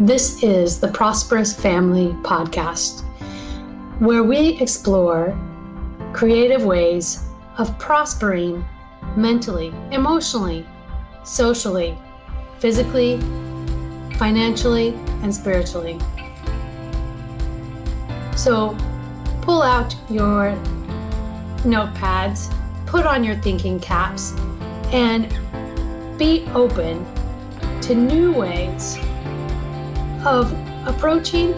This is the Prosperous Family Podcast, where we explore creative ways of prospering mentally, emotionally, socially, physically, financially, and spiritually. So pull out your notepads, put on your thinking caps, and be open to new ways of approaching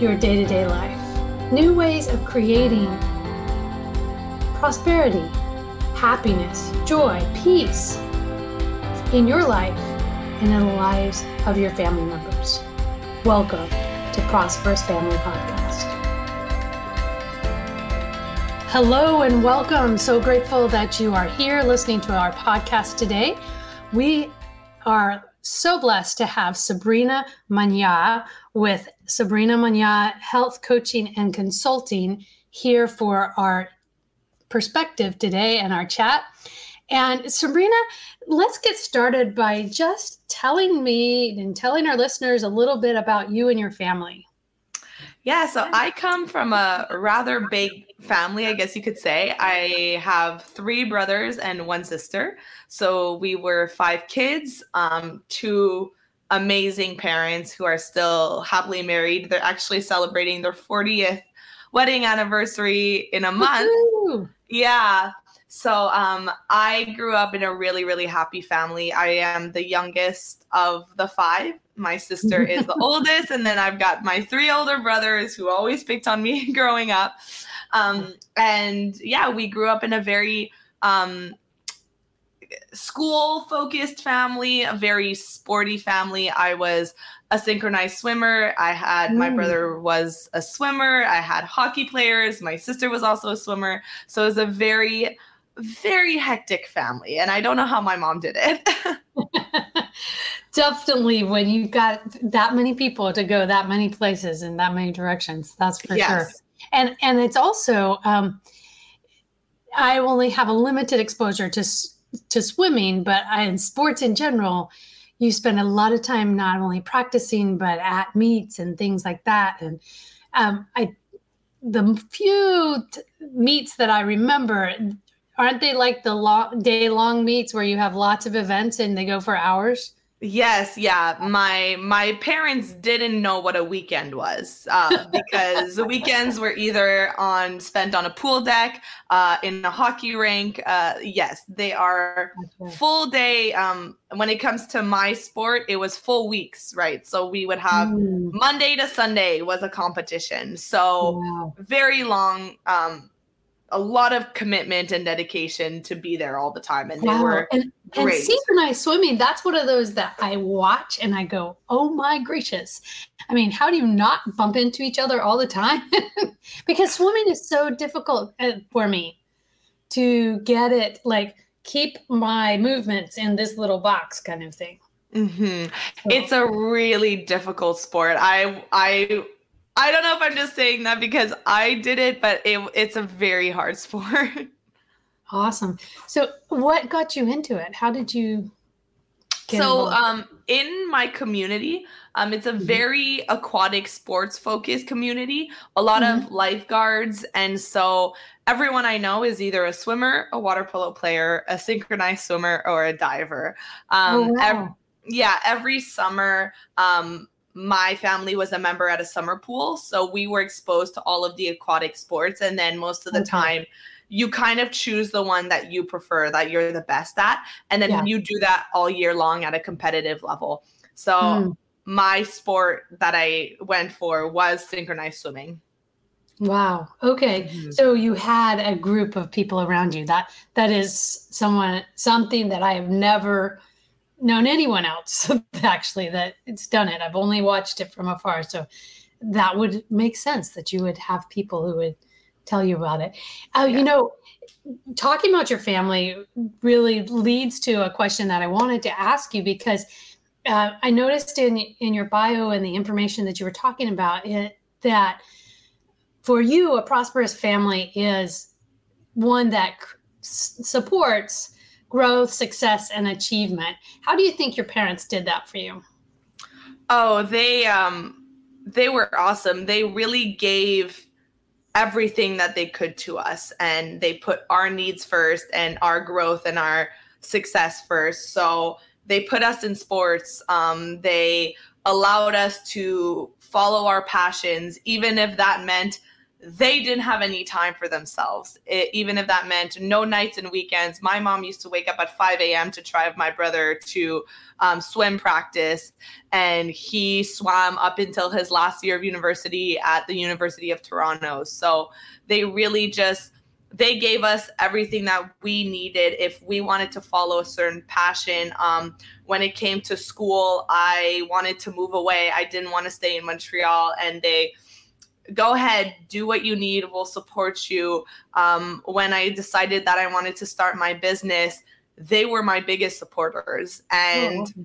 your day to day life, new ways of creating prosperity, happiness, joy, peace in your life and in the lives of your family members. Welcome to Prosperous Family Podcast. Hello and welcome. So grateful that you are here listening to our podcast today. We are so blessed to have Sabrina Magnan with Sabrina Magnan Health Coaching and Consulting here for our perspective today and our chat. And Sabrina, let's get started by just telling me and telling our listeners a little bit about you and your family. Yeah, so I come from a rather big family, I guess you could say. I have three brothers and one sister. So we were five kids, um, two amazing parents who are still happily married. They're actually celebrating their 40th wedding anniversary in a month. Woo-hoo! Yeah. So um, I grew up in a really, really happy family. I am the youngest of the five. My sister is the oldest, and then I've got my three older brothers who always picked on me growing up. Um, and yeah, we grew up in a very um, school focused family, a very sporty family. I was a synchronized swimmer. I had mm. my brother was a swimmer. I had hockey players. My sister was also a swimmer. So it was a very very hectic family and I don't know how my mom did it. Definitely when you've got that many people to go that many places in that many directions. That's for yes. sure. And and it's also um I only have a limited exposure to to swimming, but in sports in general, you spend a lot of time not only practicing but at meets and things like that. And um, I, the few t- meets that I remember, aren't they like the long day long meets where you have lots of events and they go for hours? Yes, yeah. My my parents didn't know what a weekend was uh, because the weekends were either on spent on a pool deck, uh, in a hockey rink. Uh, yes, they are full day. Um, when it comes to my sport, it was full weeks, right? So we would have mm. Monday to Sunday was a competition. So wow. very long. Um, a lot of commitment and dedication to be there all the time and wow. they were and, and synchronized swimming that's one of those that i watch and i go oh my gracious i mean how do you not bump into each other all the time because swimming is so difficult uh, for me to get it like keep my movements in this little box kind of thing mm-hmm. so. it's a really difficult sport i i I don't know if I'm just saying that because I did it, but it, it's a very hard sport. Awesome. So, what got you into it? How did you? so, um, in my community, um, it's a mm-hmm. very aquatic sports focused community. A lot mm-hmm. of lifeguards, and so everyone I know is either a swimmer, a water polo player, a synchronized swimmer, or a diver. Um, oh, wow. yeah, every summer, um, my family was a member at a summer pool so we were exposed to all of the aquatic sports and then most of the okay. time you kind of choose the one that you prefer that you're the best at and then yeah. you do that all year long at a competitive level so mm. my sport that i went for was synchronized swimming wow okay mm-hmm. so you had a group of people around you that that is someone something that i have never known anyone else actually that it's done it. I've only watched it from afar. So that would make sense that you would have people who would tell you about it. Uh, yeah. You know, talking about your family really leads to a question that I wanted to ask you because uh, I noticed in in your bio and the information that you were talking about it, that for you, a prosperous family is one that c- supports growth, success, and achievement. How do you think your parents did that for you? Oh, they um they were awesome. They really gave everything that they could to us and they put our needs first and our growth and our success first. So they put us in sports. Um, they allowed us to follow our passions, even if that meant they didn't have any time for themselves, it, even if that meant no nights and weekends. My mom used to wake up at 5 a.m. to drive my brother to um, swim practice, and he swam up until his last year of university at the University of Toronto. So they really just they gave us everything that we needed if we wanted to follow a certain passion. Um, when it came to school, I wanted to move away. I didn't want to stay in Montreal, and they go ahead, do what you need. We'll support you. Um, when I decided that I wanted to start my business, they were my biggest supporters, and oh.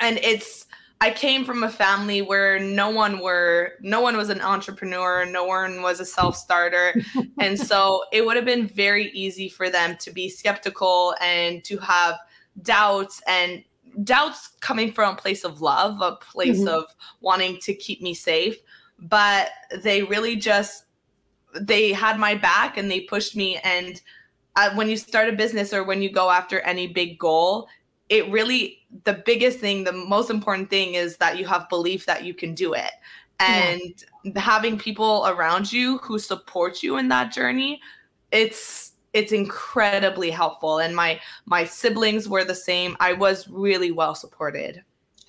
and it's. I came from a family where no one were no one was an entrepreneur, no one was a self-starter. and so it would have been very easy for them to be skeptical and to have doubts and doubts coming from a place of love, a place mm-hmm. of wanting to keep me safe but they really just they had my back and they pushed me. And uh, when you start a business or when you go after any big goal it really the biggest thing the most important thing is that you have belief that you can do it. And yeah. having people around you who support you in that journey it's it's incredibly helpful. And my my siblings were the same. I was really well supported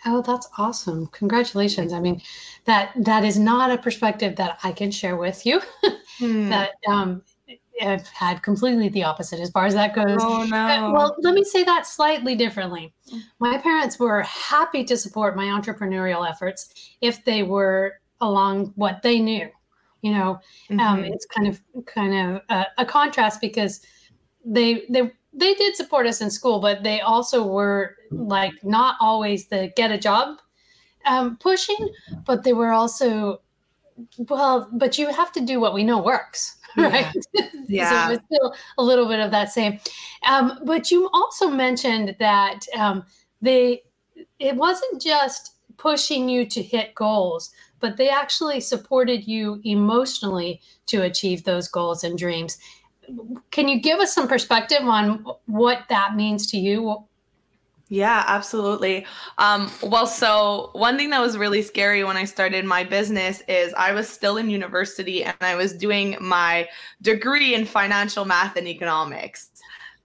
Oh, that's awesome. Congratulations. I mean, that that is not a perspective that I can share with you. Hmm. that um I've had completely the opposite as far as that goes. Oh no. Well, let me say that slightly differently. My parents were happy to support my entrepreneurial efforts if they were along what they knew. You know, um, mm-hmm. um, it's kind of kind of a, a contrast because they they they did support us in school, but they also were like not always the get a job um, pushing, but they were also well, but you have to do what we know works, right? Yeah. so it was still a little bit of that same. Um, but you also mentioned that um, they it wasn't just pushing you to hit goals, but they actually supported you emotionally to achieve those goals and dreams can you give us some perspective on what that means to you? Yeah, absolutely. Um, well, so one thing that was really scary when I started my business is I was still in university and I was doing my degree in financial math and economics.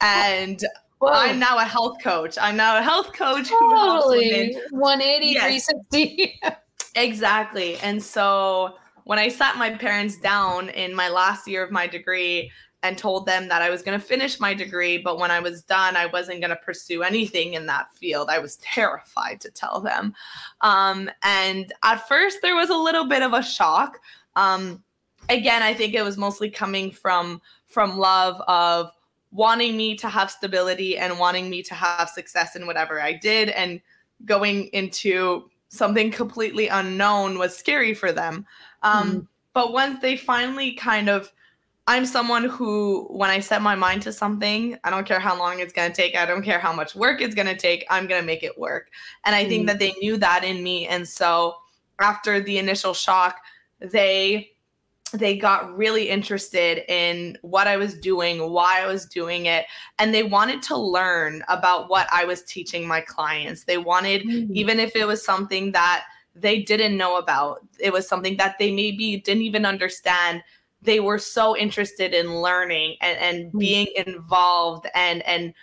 And Whoa. I'm now a health coach. I'm now a health coach totally. 180, yes. 360. exactly. And so when I sat my parents down in my last year of my degree, and told them that I was going to finish my degree, but when I was done, I wasn't going to pursue anything in that field. I was terrified to tell them. Um, and at first, there was a little bit of a shock. Um, again, I think it was mostly coming from from love of wanting me to have stability and wanting me to have success in whatever I did, and going into something completely unknown was scary for them. Um, mm. But once they finally kind of I'm someone who, when I set my mind to something, I don't care how long it's going to take. I don't care how much work it's going to take. I'm going to make it work. And I mm. think that they knew that in me. And so after the initial shock, they they got really interested in what I was doing, why I was doing it, and they wanted to learn about what I was teaching my clients. They wanted, mm. even if it was something that they didn't know about, it was something that they maybe didn't even understand they were so interested in learning and, and hmm. being involved and and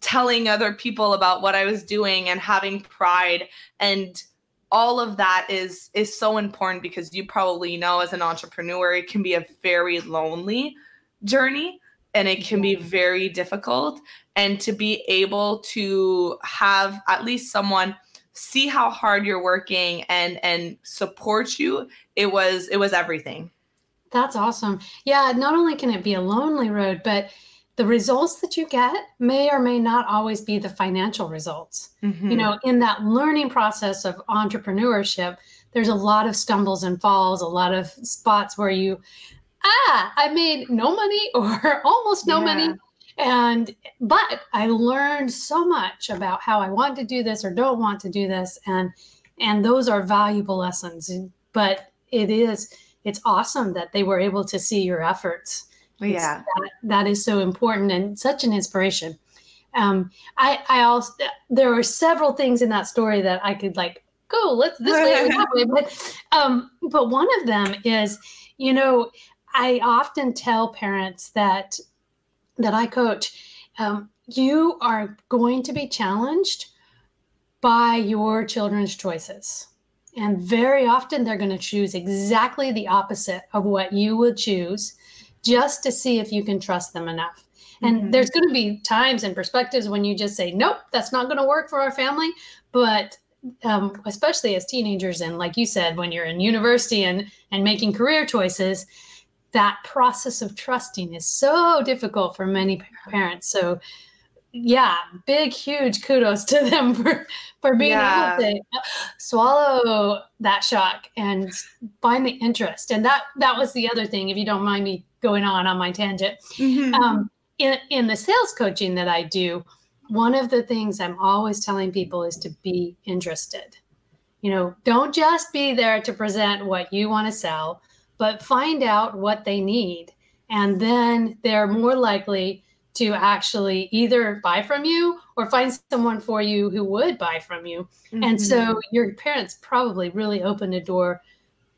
telling other people about what I was doing and having pride. And all of that is is so important because you probably know as an entrepreneur it can be a very lonely journey and it can be very difficult. And to be able to have at least someone see how hard you're working and and support you it was it was everything that's awesome. Yeah, not only can it be a lonely road, but the results that you get may or may not always be the financial results. Mm-hmm. You know, in that learning process of entrepreneurship, there's a lot of stumbles and falls, a lot of spots where you, ah, I made no money or almost no yeah. money. And, but I learned so much about how I want to do this or don't want to do this. And and those are valuable lessons but it is it's awesome that they were able to see your efforts. Yeah. that, that is so important and such an inspiration. Um, I, I also there were several things in that story that I could like go let's this way or that way, but um, but one of them is you know I often tell parents that that I coach um, you are going to be challenged by your children's choices. And very often they're going to choose exactly the opposite of what you would choose just to see if you can trust them enough. And mm-hmm. there's going to be times and perspectives when you just say, nope, that's not going to work for our family. But um, especially as teenagers, and like you said, when you're in university and, and making career choices, that process of trusting is so difficult for many parents. So yeah, big, huge kudos to them for for being yeah. able to swallow that shock and find the interest. And that that was the other thing. If you don't mind me going on on my tangent, mm-hmm. um, in in the sales coaching that I do, one of the things I'm always telling people is to be interested. You know, don't just be there to present what you want to sell, but find out what they need, and then they're more likely to actually either buy from you or find someone for you who would buy from you. Mm-hmm. And so mm-hmm. your parents probably really opened a door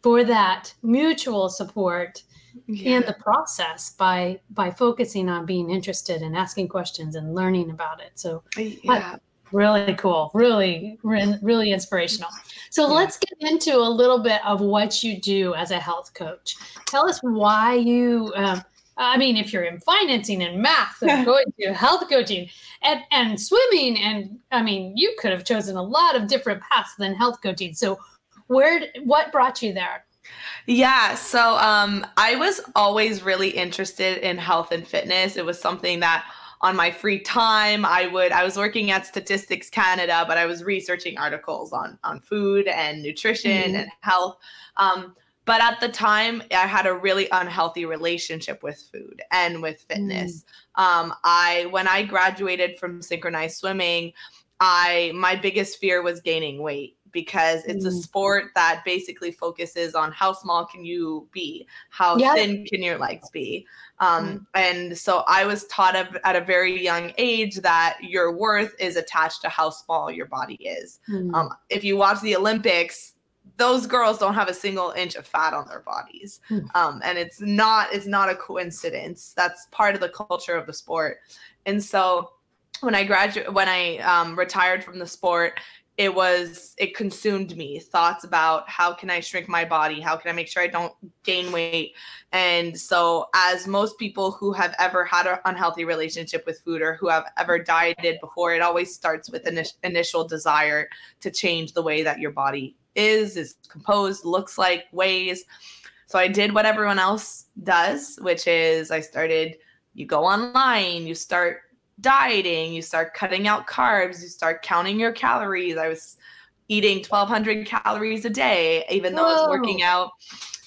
for that mutual support yeah. in the process by by focusing on being interested and asking questions and learning about it. So yeah. really cool, really really inspirational. So yeah. let's get into a little bit of what you do as a health coach. Tell us why you um, I mean, if you're in financing and math and going to health coaching and, and swimming, and I mean, you could have chosen a lot of different paths than health coaching. So, where, what brought you there? Yeah, so um, I was always really interested in health and fitness. It was something that on my free time i would i was working at statistics canada but i was researching articles on on food and nutrition mm-hmm. and health um, but at the time, I had a really unhealthy relationship with food and with fitness. Mm. Um, I when I graduated from synchronized swimming, I my biggest fear was gaining weight because it's mm. a sport that basically focuses on how small can you be, how yep. thin can your legs be. Um, mm. And so I was taught at a very young age that your worth is attached to how small your body is. Mm. Um, if you watch the Olympics, those girls don't have a single inch of fat on their bodies. Hmm. um, and it's not it's not a coincidence. That's part of the culture of the sport. And so when i graduated when i um, retired from the sport it was it consumed me thoughts about how can i shrink my body? How can i make sure i don't gain weight? And so as most people who have ever had an unhealthy relationship with food or who have ever dieted before it always starts with an initial desire to change the way that your body is, is composed, looks like, weighs. So I did what everyone else does, which is I started, you go online, you start dieting, you start cutting out carbs, you start counting your calories. I was eating 1200 calories a day, even though Whoa. I was working out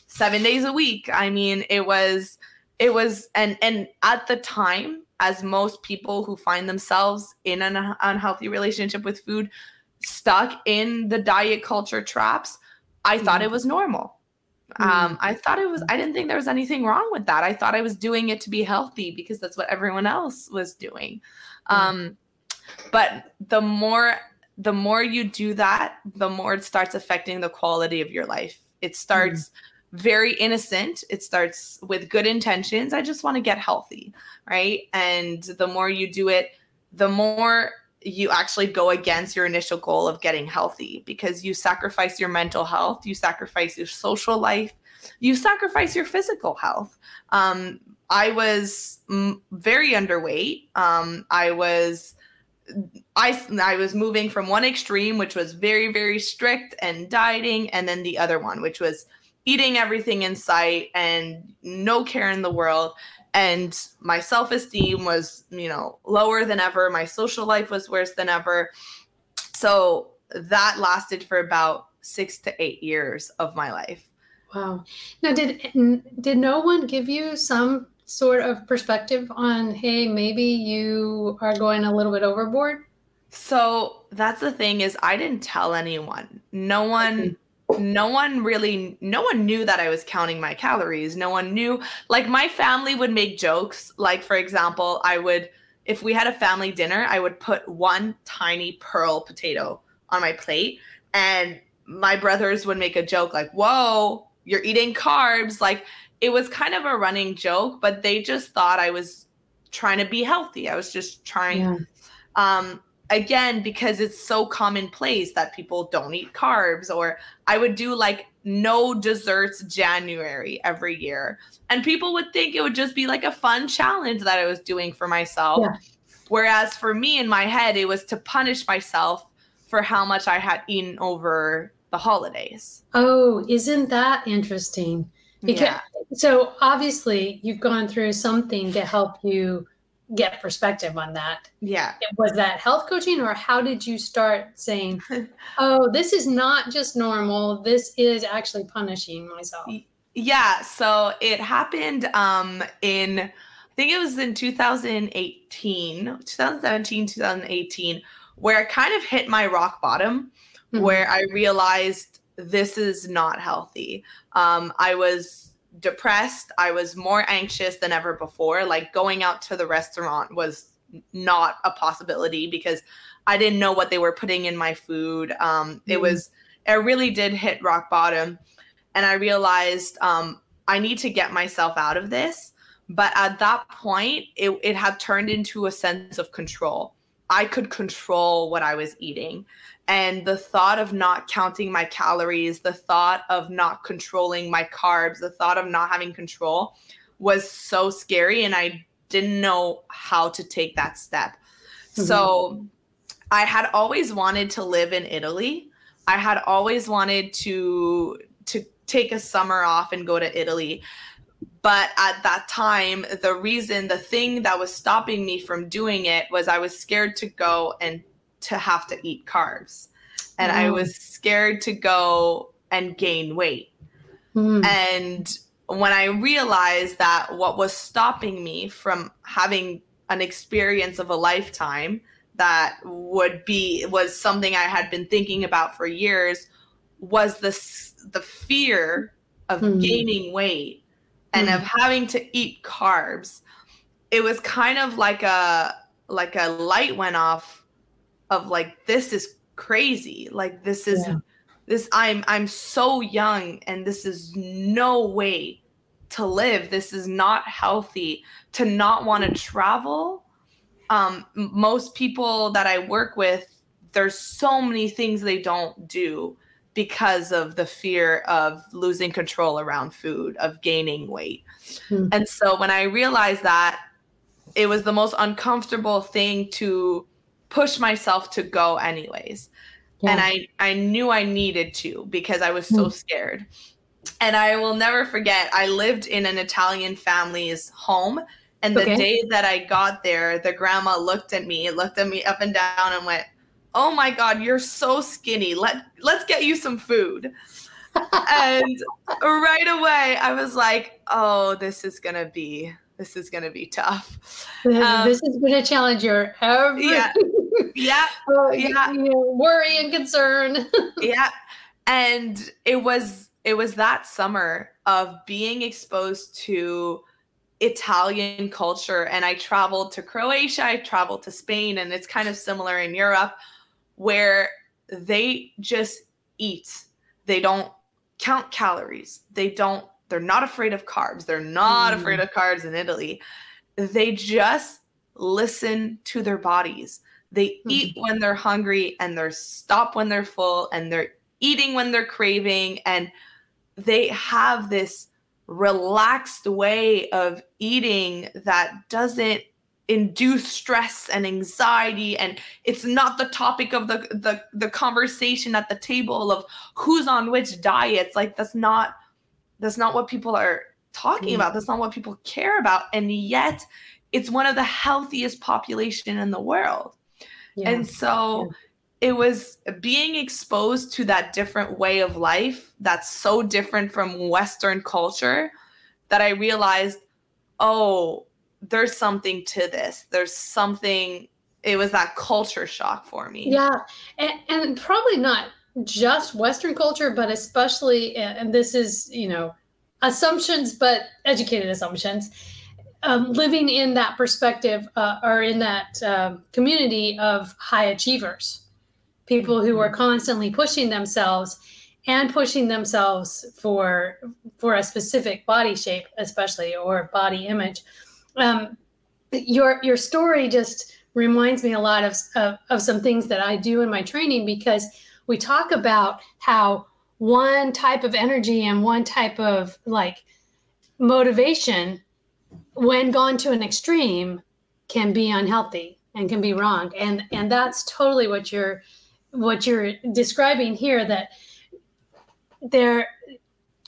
seven days a week. I mean, it was, it was, and, and at the time, as most people who find themselves in an unhealthy relationship with food stuck in the diet culture traps, I mm-hmm. thought it was normal. Mm-hmm. Um, I thought it was, I didn't think there was anything wrong with that. I thought I was doing it to be healthy because that's what everyone else was doing. Mm-hmm. Um, but the more, the more you do that, the more it starts affecting the quality of your life. It starts mm-hmm. very innocent. It starts with good intentions. I just want to get healthy. Right. And the more you do it, the more you actually go against your initial goal of getting healthy because you sacrifice your mental health, you sacrifice your social life, you sacrifice your physical health. Um, I was m- very underweight. Um, I was. I, I was moving from one extreme, which was very, very strict and dieting, and then the other one, which was eating everything in sight and no care in the world and my self-esteem was you know lower than ever. My social life was worse than ever. So that lasted for about six to eight years of my life. Wow. Now did did no one give you some sort of perspective on hey maybe you are going a little bit overboard? So that's the thing is i didn't tell anyone. No one mm-hmm. No one really no one knew that i was counting my calories. No one knew like my family would make jokes like for example i would if we had a family dinner i would put one tiny pearl potato on my plate and my brothers would make a joke like whoa you're eating carbs. Like it was kind of a running joke but they just thought i was trying to be healthy. I was just trying yeah. um again because it's so commonplace that people don't eat carbs or i would do like no desserts january every year and people would think it would just be like a fun challenge that i was doing for myself yeah. whereas for me in my head it was to punish myself for how much i had eaten over the holidays oh isn't that interesting because yeah. so obviously you've gone through something to help you get perspective on that. Yeah. Was that health coaching or how did you start saying, oh, this is not just normal. This is actually punishing myself? Yeah. So it happened um, in, I think it was in 2018, 2017, 2018, where it kind of hit my rock bottom, mm-hmm. where I realized this is not healthy. Um, I was depressed. I was more anxious than ever before. Like going out to the restaurant was not a possibility because I didn't know what they were putting in my food. Um, mm. It was, it really did hit rock bottom. And I realized um, I need to get myself out of this. But at that point, it, it had turned into a sense of control. I could control what I was eating. And the thought of not counting my calories, the thought of not controlling my carbs, the thought of not having control was so scary. And I didn't know how to take that step. Mm-hmm. So I had always wanted to live in Italy. I had always wanted to to take a summer off and go to Italy. But at that time, the reason, the thing that was stopping me from doing it was I was scared to go and to have to eat carbs. And mm. I was scared to go and gain weight. Mm. And when I realized that what was stopping me from having an experience of a lifetime that would be was something I had been thinking about for years was this the fear of mm. gaining weight and mm. of having to eat carbs. It was kind of like a like a light went off of like this is crazy like this is yeah. this i'm i'm so young and this is no way to live this is not healthy to not want to travel um most people that i work with there's so many things they don't do because of the fear of losing control around food of gaining weight mm. and so when i realized that it was the most uncomfortable thing to push myself to go anyways. Yeah. And I I knew I needed to because I was so mm. scared. And I will never forget I lived in an Italian family's home and the okay. day that I got there, the grandma looked at me, looked at me up and down and went, "Oh my god, you're so skinny. Let let's get you some food." and right away I was like, "Oh, this is going to be this is to be tough. Um, this is going to challenge your every yeah, yeah, uh, yeah. You know, worry and concern. yeah, and it was it was that summer of being exposed to Italian culture, and I traveled to Croatia, I traveled to Spain, and it's kind of similar in Europe, where they just eat. They don't count calories. They don't they're not afraid of carbs. They're not mm. afraid of carbs in Italy. They just listen to their bodies. They mm. eat when they're hungry and they're stop when they're full and they're eating when they're craving and they have this relaxed way of eating that doesn't induce stress and anxiety and it's not the topic of the the the conversation at the table of who's on which diets like that's not that's not what people are talking mm. about. That's not what people care about. And yet it's one of the healthiest population in the world. Yeah. And so yeah. it was being exposed to that different way of life that's so different from Western culture that I realized, oh, there's something to this. There's something, it was that culture shock for me. Yeah. And, and probably not just Western culture, but especially, and this is, you know, assumptions, but educated assumptions. Um, living in that perspective uh, or in that um, community of high achievers, people who are constantly pushing themselves and pushing themselves for for a specific body shape, especially or body image. Um, your your story just reminds me a lot of, of, of some things that I do in my training because we talk about how one type of energy and one type of like motivation when gone to an extreme can be unhealthy and can be wrong. And and that's totally what you're what you're describing here that they're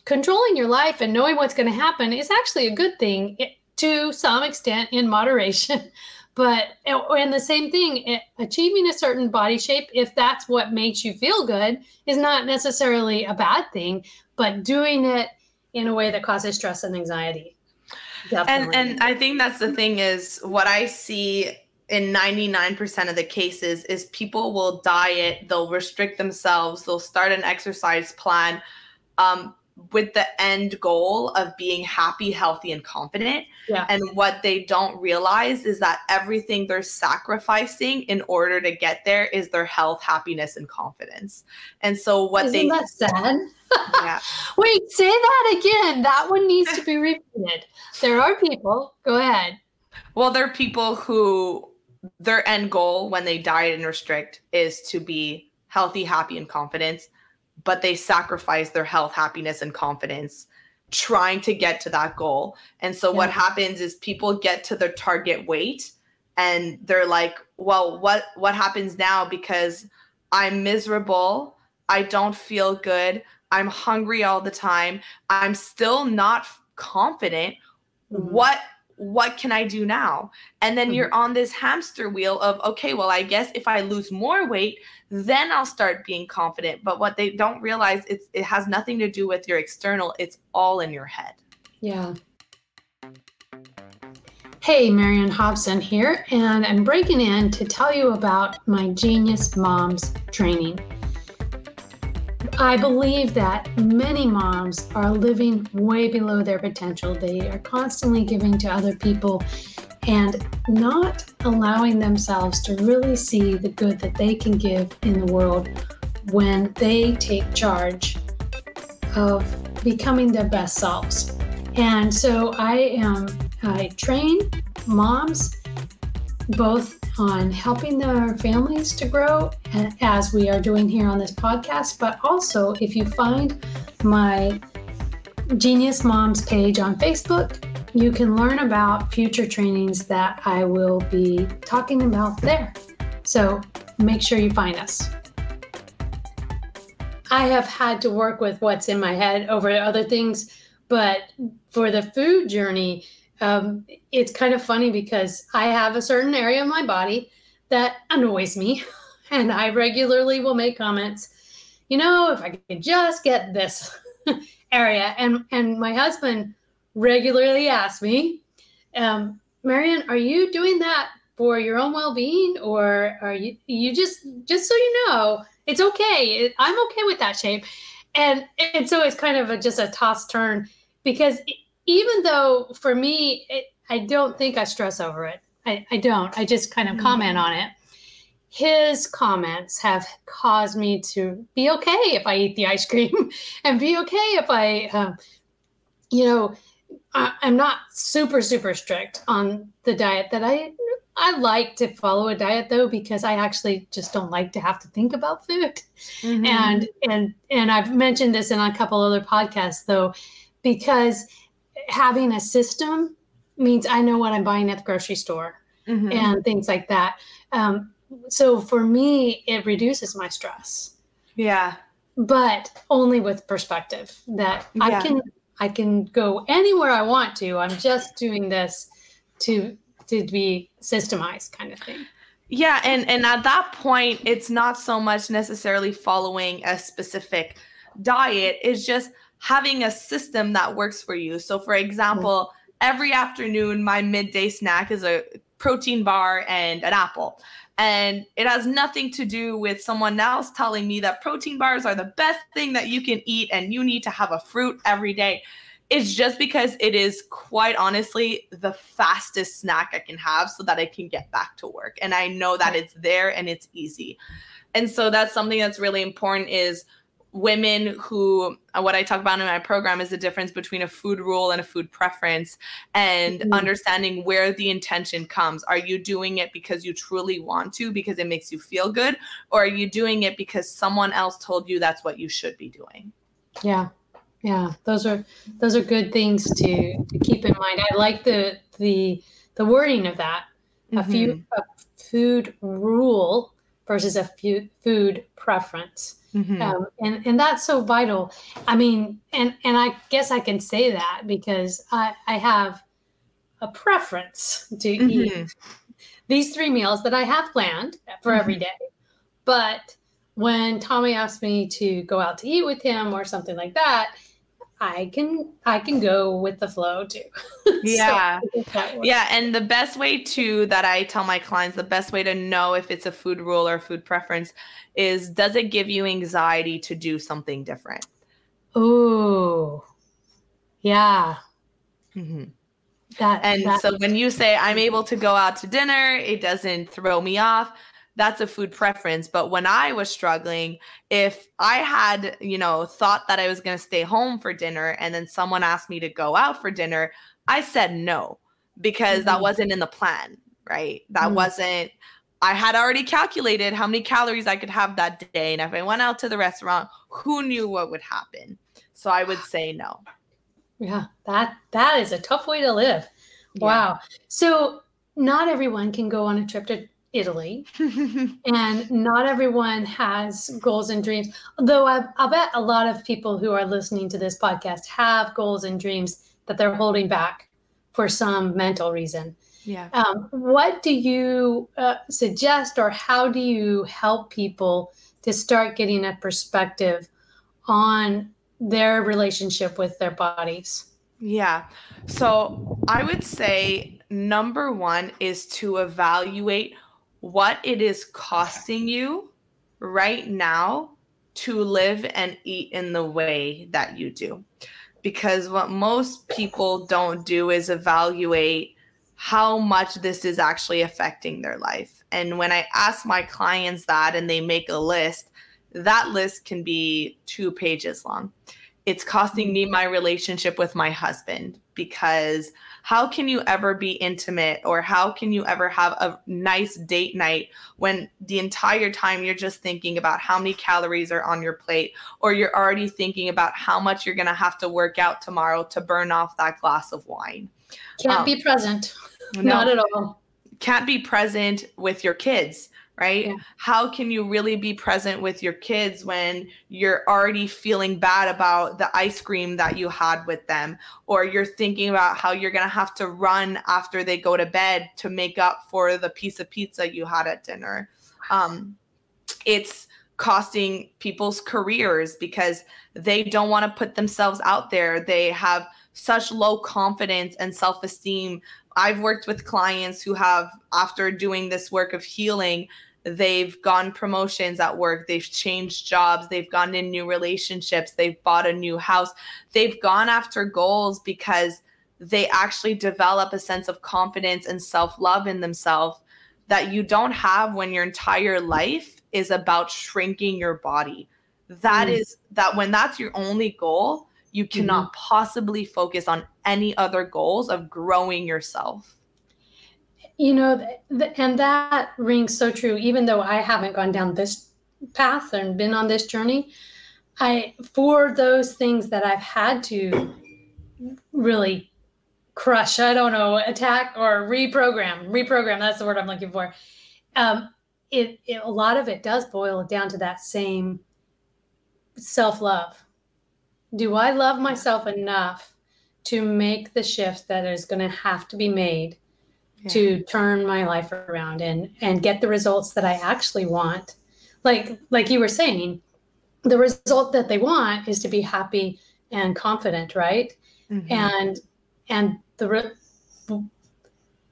controlling your life and knowing what's going to happen is actually a good thing to some extent in moderation but and the same thing achieving a certain body shape if that's what makes you feel good is not necessarily a bad thing but doing it in a way that causes stress and anxiety definitely. and and i think that's the thing is what i see in 99% of the cases is people will diet they'll restrict themselves they'll start an exercise plan um, with the end goal of being happy, healthy, and confident. Yeah. And what they don't realize is that everything they're sacrificing in order to get there is their health, happiness, and confidence. And so what Isn't they that sad? yeah. Wait, say that again. That one needs to be repeated. There are people. Go ahead. Well, there are people who their end goal when they diet and restrict is to be healthy, happy, and confident but they sacrifice their health, happiness, and confidence trying to get to that goal. And so yeah. what happens is people get to their target weight and they're like, well, what what happens now because I'm miserable, I don't feel good, I'm hungry all the time, I'm still not confident. Mm-hmm. What what can I do now? And then mm-hmm. you're on this hamster wheel of, okay, well, I guess if I lose more weight, then I'll start being confident. But what they don't realize, it's, it has nothing to do with your external, it's all in your head. Yeah. Hey, Marian Hobson here, and I'm breaking in to tell you about my Genius Moms training. I believe that many moms are living way below their potential. They are constantly giving to other people and not allowing themselves to really see the good that they can give in the world when they take charge of becoming their best selves. And so I am I train moms both on helping their families to grow, as we are doing here on this podcast. But also, if you find my Genius Moms page on Facebook, you can learn about future trainings that I will be talking about there. So make sure you find us. I have had to work with what's in my head over other things, but for the food journey, um, it's kind of funny because I have a certain area of my body that annoys me, and I regularly will make comments. You know, if I could just get this area, and and my husband regularly asks me, um, Marian, are you doing that for your own well-being, or are you you just just so you know, it's okay. I'm okay with that shape, and and so it's kind of a, just a toss turn because. It, even though for me, it, I don't think I stress over it. I, I don't. I just kind of mm-hmm. comment on it. His comments have caused me to be okay if I eat the ice cream and be okay if I, uh, you know, I, I'm not super, super strict on the diet that I I like to follow a diet though because I actually just don't like to have to think about food. Mm-hmm. And and and I've mentioned this in a couple other podcasts though because having a system means I know what I'm buying at the grocery store mm-hmm. and things like that. Um, so for me, it reduces my stress. Yeah. But only with perspective that yeah. I can I can go anywhere I want to. I'm just doing this to to be systemized kind of thing. Yeah, and and at that point, it's not so much necessarily following a specific diet. It's just having a system that works for you. So, for example, every afternoon, my midday snack is a protein bar and an apple. And it has nothing to do with someone else telling me that protein bars are the best thing that you can eat and you need to have a fruit every day. It's just because it is quite honestly the fastest snack I can have so that I can get back to work. And I know that it's there and it's easy. And so that's something that's really important is women who uh, what I talk about in my program is the difference between a food rule and a food preference and mm-hmm. understanding where the intention comes. Are you doing it because you truly want to because it makes you feel good or are you doing it because someone else told you that's what you should be doing? Yeah. Yeah, those are those are good things to, to keep in mind. I like the the the wording of that. Mm-hmm. A few a food rule versus a few food preference Mm-hmm. Um, and and that's so vital. I mean, and and I guess I can say that because I I have a preference to mm-hmm. eat these three meals that I have planned for mm-hmm. every day. But when Tommy asks me to go out to eat with him or something like that, I can I can go with the flow too. Yeah. so yeah, and the best way to that I tell my clients the best way to know if it's a food rule or food preference is does it give you anxiety to do something different? Oh. Yeah. Mm-hmm. That, and that, so when you say I'm able to go out to dinner, it doesn't throw me off that's a food preference. But when I was struggling, if I had, you know, thought that I was going to stay home for dinner and then someone asked me to go out for dinner, I said no because mm-hmm. that wasn't in the plan, right? That mm-hmm. wasn't, I had already calculated how many calories I could have that day. And if I went out to the restaurant, who knew what would happen? So I would say no. Yeah, that that is a tough way to live. Yeah. Wow. So not everyone can go on a trip to Italy, and not everyone has goals and dreams. Though I, I'll bet a lot of people who are listening to this podcast have goals and dreams that they're holding back for some mental reason. Yeah. Um, what do you uh, suggest, or how do you help people to start getting a perspective on their relationship with their bodies? Yeah. So I would say number one is to evaluate what it is costing you right now to live and eat in the way that you do. Because what most people don't do is evaluate how much this is actually affecting their life. And when I ask my clients that and they make a list, that list can be two pages long. It's costing me my relationship with my husband because how can you ever be intimate or how can you ever have a nice date night when the entire time you're just thinking about how many calories are on your plate or you're already thinking about how much you're going to have to work out tomorrow to burn off that glass of wine? Can't um, be present. no, not at all. Can't be present with your kids right? Yeah. How can you really be present with your kids when you're already feeling bad about the ice cream that you had with them, or you're thinking about how you're going to have to run after they go to bed to make up for the piece of pizza you had at dinner? Um, it's costing people's careers because they don't want to put themselves out there. They have such low confidence and self esteem I've worked with clients who have, after doing this work of healing, they've gone promotions at work, they've changed jobs, they've gone in new relationships, they've bought a new house, they've gone after goals because they actually develop a sense of confidence and self love in themselves that you don't have when your entire life is about shrinking your body. That mm. is that when that's your only goal, you cannot mm-hmm. possibly focus on any other goals of growing yourself. You know th- th- and that rings so true. Even though i haven't gone down this path and been on this journey i for those things that i've had to really crush i don't know attack or reprogram reprogram that's the word i'm looking for um, it, it a lot of it does boil down to that same self-love do I love myself enough to make the shift that is going to have to be made yeah. to turn my life around and and get the results that I actually want? Like like you were saying, the result that they want is to be happy and confident, right? Mm-hmm. And and the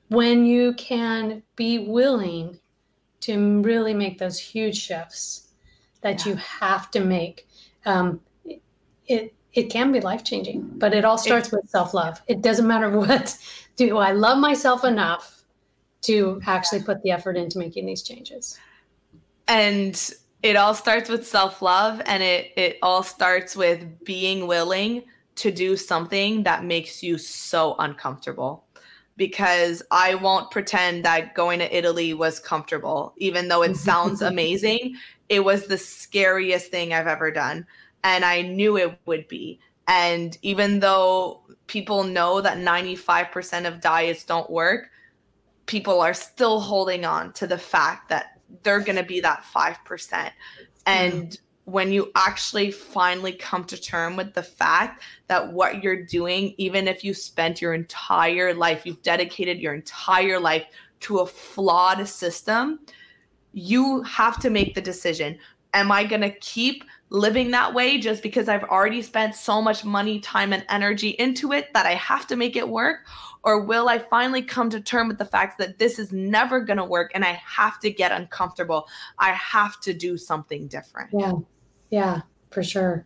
when you can be willing to really make those huge shifts that yeah. you have to make, um, it it can be life changing. But it all starts it, with self love. It doesn't matter what. Do I love myself enough to actually put the effort into making these changes? And it all starts with self love, and it it all starts with being willing to do something that makes you so uncomfortable because I won't pretend that going to Italy was comfortable, even though it sounds amazing. It was the scariest thing I've ever done. And I knew it would be. And even though people know that 95% of diets don't work, people are still holding on to the fact that they're going to be that 5%. And when you actually finally come to term with the fact that what you're doing even if you spent your entire life you've dedicated your entire life to a flawed system you have to make the decision am i going to keep living that way just because i've already spent so much money time and energy into it that i have to make it work? Or will i finally come to term with the fact that this is never going to work and i have to get uncomfortable? I have to do something different. Yeah. Yeah, for sure.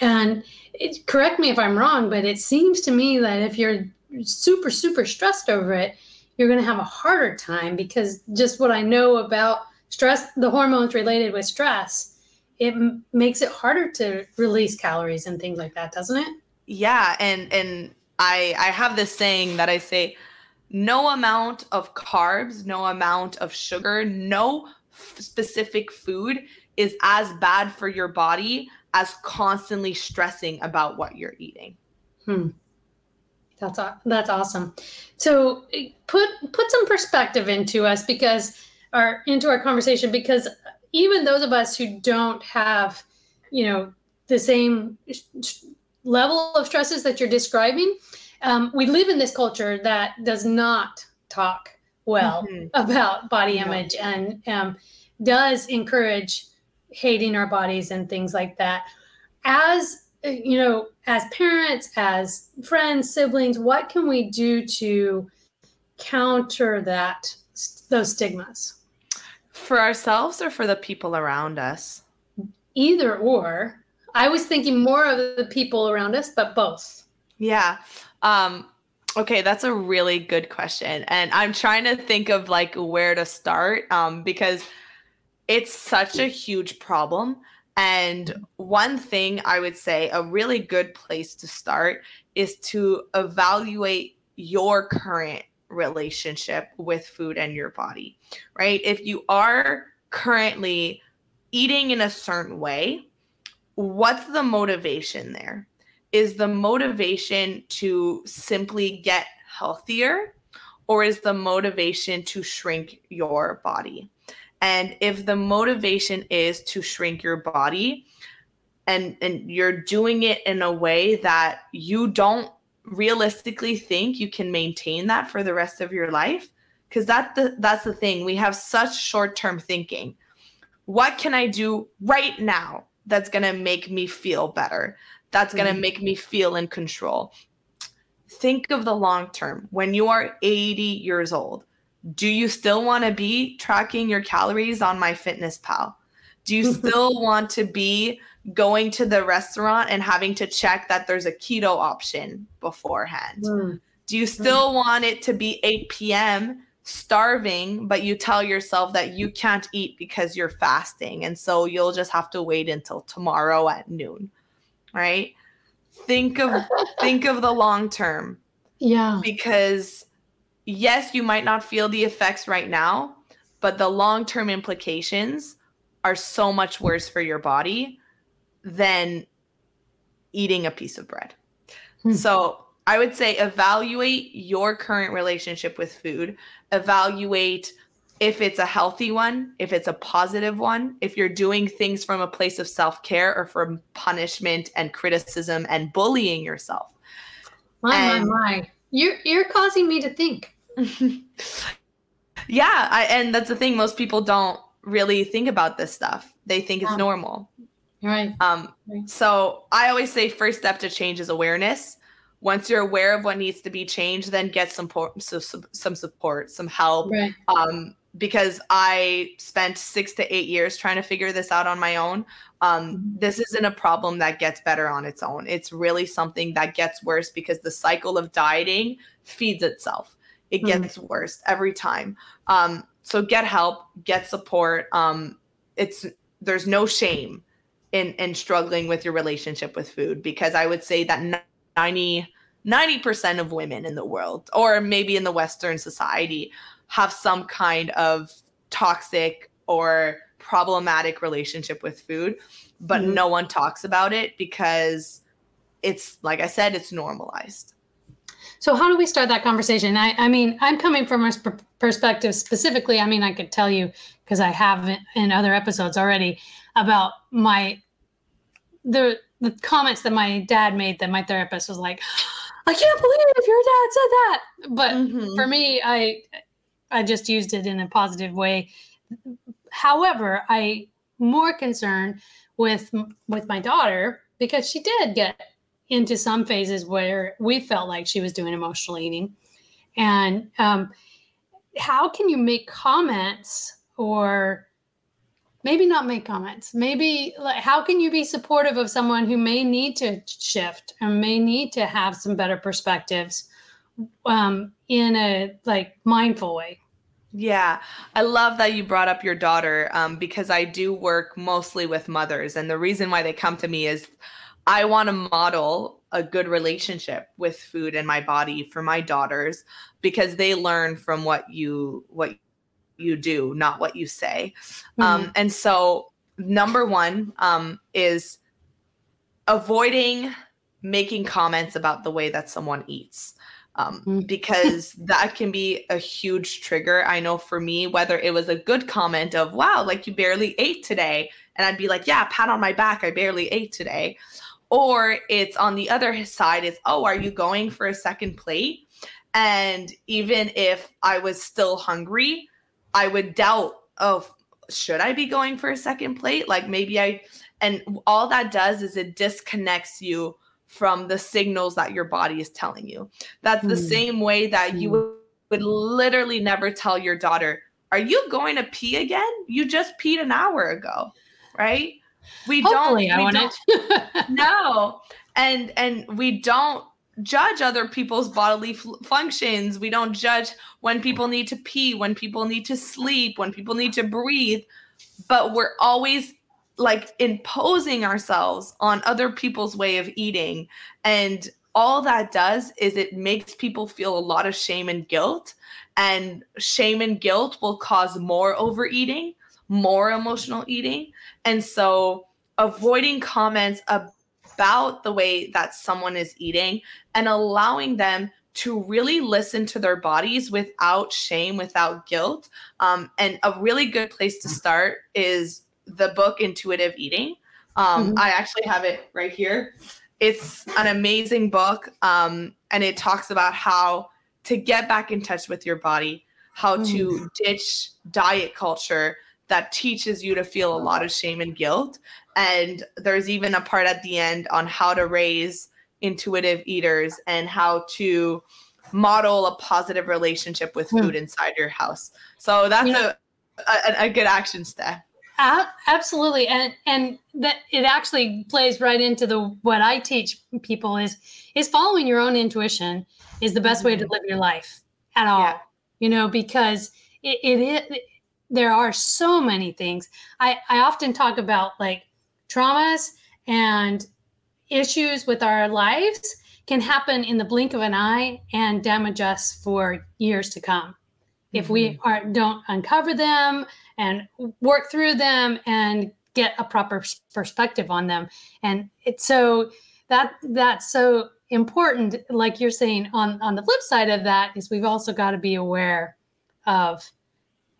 And it, correct me if I'm wrong, but it seems to me that if you're super, super stressed over it, you're going to have a harder time because just what I know about stress, the hormones related with stress, it makes it harder to release calories and things like that, doesn't it? Yeah, and and I I have this saying that I say no amount of carbs, no amount of sugar, no f- specific food is as bad for your body as constantly stressing about what you're eating. Hmm. That's that's awesome. So put put some perspective into us because or into our conversation because even those of us who don't have, you know, the same level of stresses that you're describing, um, we live in this culture that does not talk well mm-hmm. about body image yeah. and um, does encourage hating our bodies and things like that. As you know, as parents, as friends, siblings, what can we do to counter that those stigmas? For ourselves or for the people around us? Either or. I was thinking more of the people around us, but both. Yeah. Um, okay, that's a really good question. And I'm trying to think of like where to start um, because it's such a huge problem. And one thing I would say a really good place to start is to evaluate your current relationship with food and your body, right? If you are currently eating in a certain way, what's the motivation there? Is the motivation to simply get healthier or is the motivation to shrink your body? And if the motivation is to shrink your body and and you're doing it in a way that you don't realistically think you can maintain that for the rest of your life, because that the, that's the thing. We have such short-term thinking. What can I do right now that's going to make me feel better? That's going to mm-hmm. make me feel in control. Think of the long term. When you are 80 years old, do you still want to be tracking your calories on MyFitnessPal? Do you still want to be going to the restaurant and having to check that there's a keto option beforehand? Mm. Do you still mm. want it to be 8 p.m. starving, but you tell yourself that you can't eat because you're fasting? And so you'll just have to wait until tomorrow at noon, right? Think of think of the long term. Yeah. Because yes, you might not feel the effects right now, but the long term implications are so much worse for your body than eating a piece of bread. Hmm. So I would say evaluate your current relationship with food, evaluate if it's a healthy one, if it's a positive one, if you're doing things from a place of self care or from punishment and criticism and bullying yourself. My, and, my, my. You're, you're causing me to think. yeah, I, and that's the thing. Most people don't really think about this stuff. They think it's normal. Right. Um. Right. So I always say first step to change is awareness. once you're aware of what needs to be changed then get some so, some support some help right. um, because i spent six to eight years trying to figure this out on my own um, mm-hmm. this isn't a problem that gets better on its own it's really something that gets worse because the cycle of dieting feeds itself it mm-hmm. gets mm-hmm. worse every time um, so get help get support um, it's there's no shame in in struggling with your relationship with food because i would say that 90 90% of women in the world or maybe in the western society have some kind of toxic or problematic relationship with food but mm-hmm. no one talks about it because it's like i said it's normalized so how do we start that conversation i, I mean i'm coming from a sp- perspective specifically i mean i could tell you because i have in other episodes already about my the the comments that my dad made that my therapist was like I can't believe your dad said that. But mm-hmm. for me, I I just used it in a positive way. However, I more concerned with with my daughter because she did get into some phases where we felt like she was doing emotional eating, and um, how can you make comments or maybe not make comments maybe like how can you be supportive of someone who may need to shift and may need to have some better perspectives um, in a like mindful way? Yeah, I love that you brought up your daughter um, because I do work mostly with mothers. And the reason why they come to me is I want to model a good relationship with food and my body for my daughters because they learn from what you what you do, not what you say. Mm-hmm. Um, and so, number one um, is avoiding making comments about the way that someone eats. Um, mm-hmm. because that can be a huge trigger. I know for me, whether it was a good comment of, wow, like you barely ate today. And I'd be like, yeah, pat on my back, I barely ate today. Or it's on the other side, is, oh, are you going for a second plate? And even if I was still hungry, I would doubt, oh, should I be going for a second plate? Like maybe I, and all that does is it disconnects you from the signals that your body is telling you. That's the mm. same way that you would, would literally never tell your daughter, Are you going to pee again? You just peed an hour ago, right? We Hopefully don't. I we don't no. And and we don't judge other people's bodily f- functions. We don't judge when people need to pee, when people need to sleep, when people need to breathe. But we're always like imposing ourselves on other people's way of eating. And all that does is it makes people feel a lot of shame and guilt. And shame and guilt will cause more overeating, more emotional eating. And so avoiding comments about the way that someone is eating and allowing them to really listen to their bodies without shame, without guilt. Um, and a really good place to start is the book Intuitive Eating. Um, mm-hmm. I actually have it right here. It's an amazing book, um, and it talks about how to get back in touch with your body, how mm-hmm. to ditch diet culture that teaches you to feel a lot of shame and guilt, and there's even a part at the end on how to raise intuitive eaters and how to model a positive relationship with food mm. inside your house. So that's yeah. a, a, a good action step. absolutely, and and that it actually plays right into the what I teach people is is following your own intuition is the best way to mm-hmm. live your life at all. Yeah. You know, because it, it, it there are so many things. I I often talk about like traumas and issues with our lives can happen in the blink of an eye and damage us for years to come mm-hmm. if we mm-hmm. are, don't uncover them and work through them and get a proper perspective on them and it's so that that's so important like you're saying on on the flip side of that is we've also got to be aware of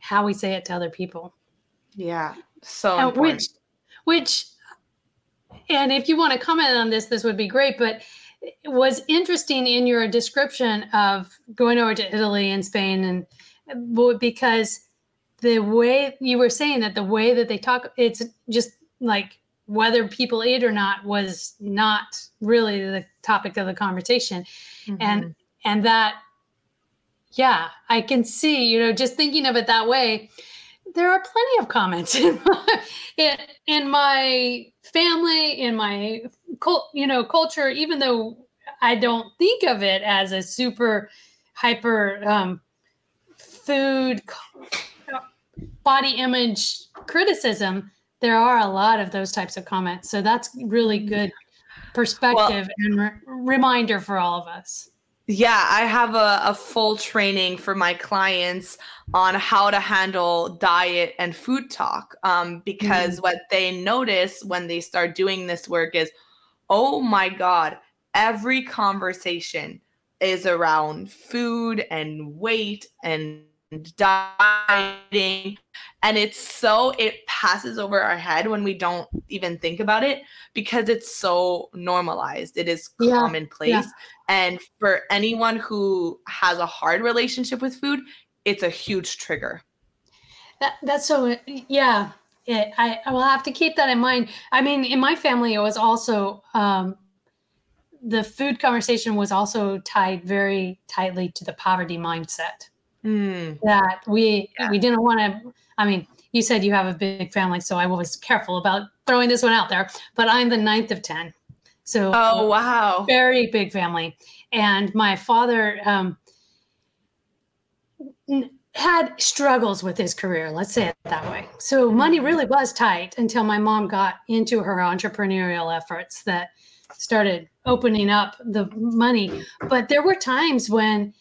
how we say it to other people yeah so which which and if you want to comment on this, this would be great. But it was interesting in your description of going over to Italy and Spain, and because the way you were saying that the way that they talk, it's just like whether people ate or not was not really the topic of the conversation mm-hmm. and and that yeah i can see you know just thinking of it that way there are plenty of comments in my, in, in my family in my you know culture even though i don't think of it as a super hyper um, food body image criticism there are a lot of those types of comments. So that's really good perspective well, and re- reminder for all of us yeah, I have a, a full training for my clients on how to handle diet and food talk. Um, because mm-hmm. what they notice when they start doing this work is, oh my God, every conversation is around food and weight and dieting and it's so it passes over our head when we don't even think about it because it's so normalized. It is yeah, commonplace. yeah. and for anyone who has a hard relationship with food it's a huge trigger. That, that's so yeah it, I, I will have to keep that in mind. I mean in my family it was also um, the food conversation was also tied very tightly to the poverty mindset mm. that we yeah. we didn't want to i mean you said you have a big family so i was careful about throwing this one out there but i'm the ninth of 10 so oh wow very big family and my father um, had struggles with his career let's say it that way so money mm. really was tight until my mom got into her entrepreneurial efforts that started opening up the money but there were times when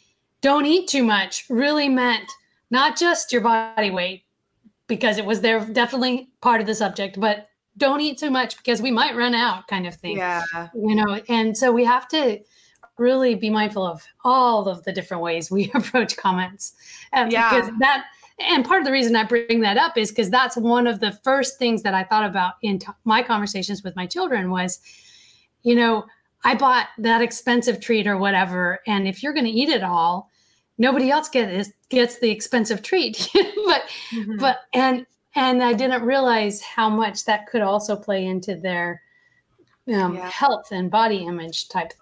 don't eat too much really meant not just your body weight, because it was there definitely part of the subject, but don't eat too much because we might run out kind of thing. Yeah. You know, and so we have to really be mindful of all of the different ways we approach comments. Um, yeah. Because that, and part of the reason I bring that up is because that's one of the first things that I thought about in t- my conversations with my children was, you know, I bought that expensive treat or whatever. And if you're going to eat it all, nobody else gets gets the expensive treat. but mm-hmm. but and and I didn't realize how much that could also play into their um, yeah. health and body image type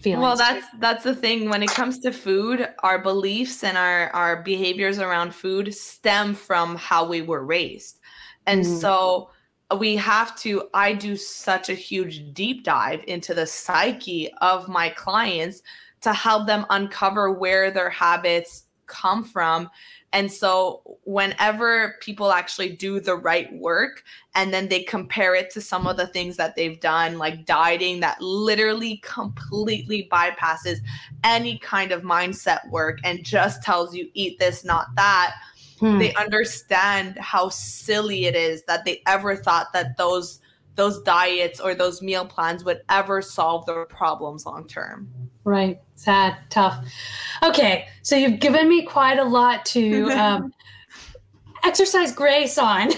feelings. Well, that's that's the thing. When it comes to food, our beliefs and our our behaviors around food stem from how we were raised, and mm. so we have to i do such a huge deep dive into the psyche of my clients to help them uncover where their habits come from and so whenever people actually do the right work and then they compare it to some of the things that they've done like dieting that literally completely bypasses any kind of mindset work and just tells you eat this not that hmm. they understand how silly it is that they ever thought that those those diets or those meal plans would ever solve their problems long term. Right. Sad, tough. Okay. So you've given me quite a lot to um, exercise grace on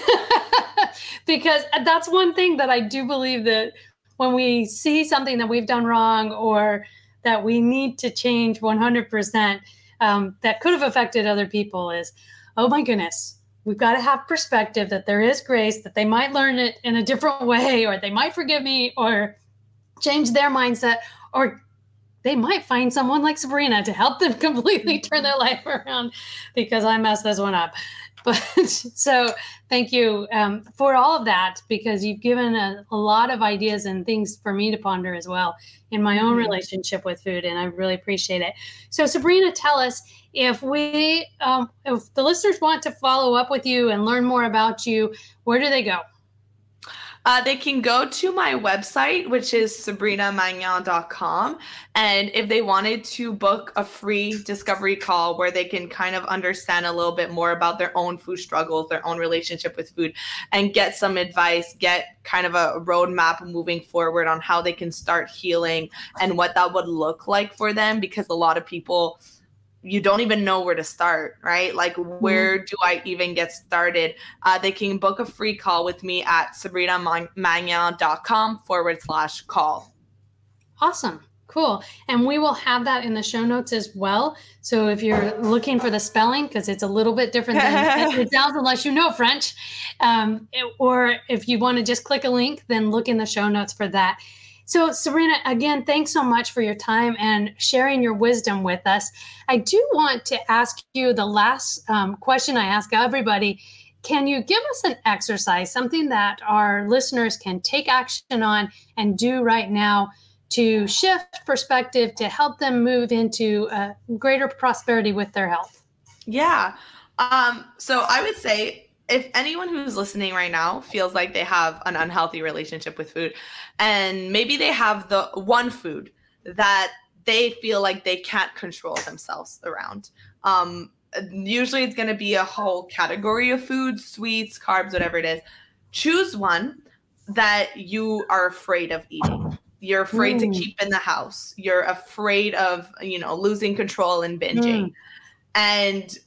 because that's one thing that I do believe that when we see something that we've done wrong or that we need to change 100% um, that could have affected other people is oh my goodness, we've got to have perspective that there is grace, that they might learn it in a different way, or they might forgive me, or change their mindset, or they might find someone like Sabrina to help them completely turn their life around because I messed this one up. But so thank you um, for all of that because you've given a, a, lot of ideas and things for me to ponder as well in my own mm-hmm. relationship with food, and I really appreciate it. So, Sabrina, tell us if we, um, if the listeners want to follow up with you and learn more about you, where do they go? Uh, they can go to my website, which is sabrinamagnan.com. And if they wanted to book a free discovery call where they can kind of understand a little bit more about their own food struggles, their own relationship with food, and get some advice, get kind of a roadmap moving forward on how they can start healing and what that would look like for them, because a lot of people you don't even know where to start, right? Like, where mm-hmm. do I even get started? Uh, they can book a free call with me at sabrinamagnan.com forward slash call. Awesome. Cool. And we will have that in the show notes as well. So if you're looking for the spelling, because it's a little bit different than it sounds unless you know French, um, it, or if you want to just click a link, then look in the show notes for that. So, Serena, again, thanks so much for your time and sharing your wisdom with us. I do want to ask you the last um, question I ask everybody. Can you give us an exercise, something that our listeners can take action on and do right now to shift perspective to help them move into a greater prosperity with their health? Yeah. Um, so I would say if anyone who's listening right now feels like they have an unhealthy relationship with food and maybe they have the one food that they feel like they can't control themselves around um, usually it's going to be a whole category of foods sweets carbs whatever it is choose one that you are afraid of eating you're afraid mm. to keep in the house you're afraid of you know losing control and binging mm. and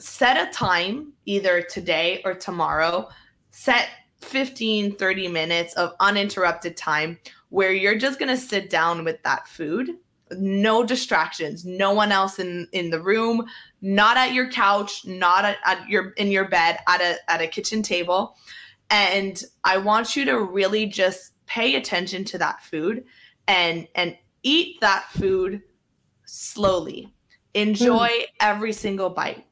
set a time either today or tomorrow set 15 30 minutes of uninterrupted time where you're just going to sit down with that food. No distractions no one else in in the room not at your couch not at, at your in your bed at a at a kitchen table. And i want you to really just pay attention to that food and and eat that food slowly. Enjoy mm. every single bite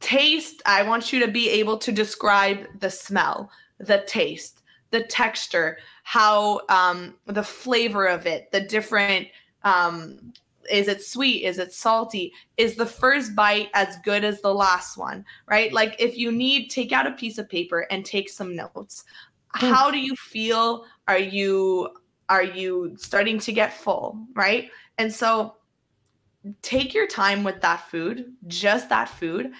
taste i want you to be able to describe the smell the taste the texture how um, the flavor of it the different um, is it sweet? Is it salty? Is the first bite as good as the last one right? Like if you need take out a piece of paper and take some notes. Mm. how do you feel? Are you are you starting to get full right? And so take your time with that food just that food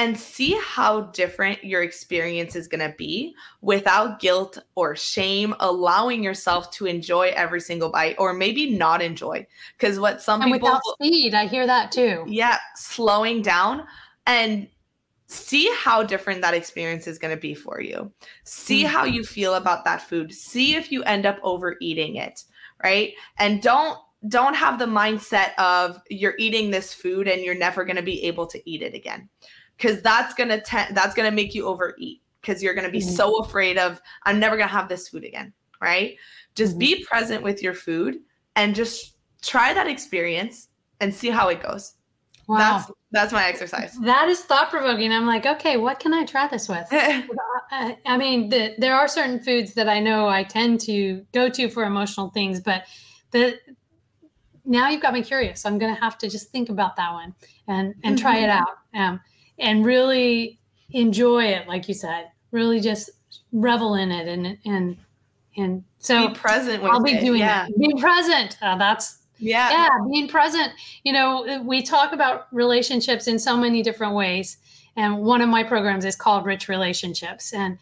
and see how different your experience is going to be without guilt or shame, allowing yourself to enjoy every single bite or maybe not enjoy. Because what some and people without speed, I hear that too. Yeah, slowing down and see how different that experience is going to be for you. See mm-hmm. how you feel about that food. See if you end up overeating it, right? And don't don't have the mindset of you're eating this food and you're never going to be able to eat it again because that's gonna te- that's gonna make you overeat because you're gonna be mm-hmm. so afraid of I'm never gonna have this food again, right? Just mm-hmm. be present with your food and just try that experience and see how it goes. Wow. That's that's my exercise. That is thought provoking. I'm like, okay, what can I try this with? I mean, the, there are certain foods that I know I tend to go to for emotional things, but the now you've got me curious. I'm going to have to just think about that one and and try it mm-hmm. out. Um, and really enjoy it like you said really just revel in it and and and so be present i'll be it. doing yeah. that being present uh, that's yeah yeah being present you know we talk about relationships in so many different ways and one of my programs is called rich relationships and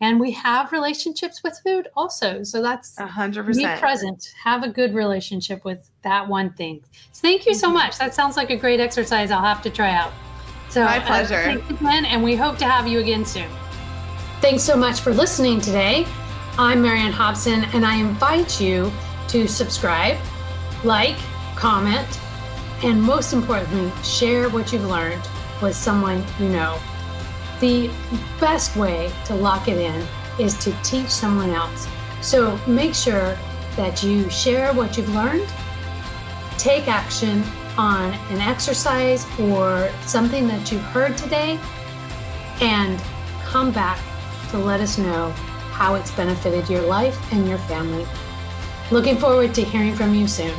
and we have relationships with food also so that's a hundred percent be present have a good relationship with that one thing so thank you so mm-hmm. much that sounds like a great exercise i'll have to try out so my uh, pleasure. Uh, thanks again, and we hope to have you again soon. Thanks so much for listening today. I'm Marian Hobson, and I invite you to subscribe, like, comment, and most importantly, share what you've learned with someone you know. The best way to lock it in is to teach someone else. So make sure that you share what you've learned, take action, on an exercise or something that you heard today and come back to let us know how it's benefited your life and your family. Looking forward to hearing from you soon.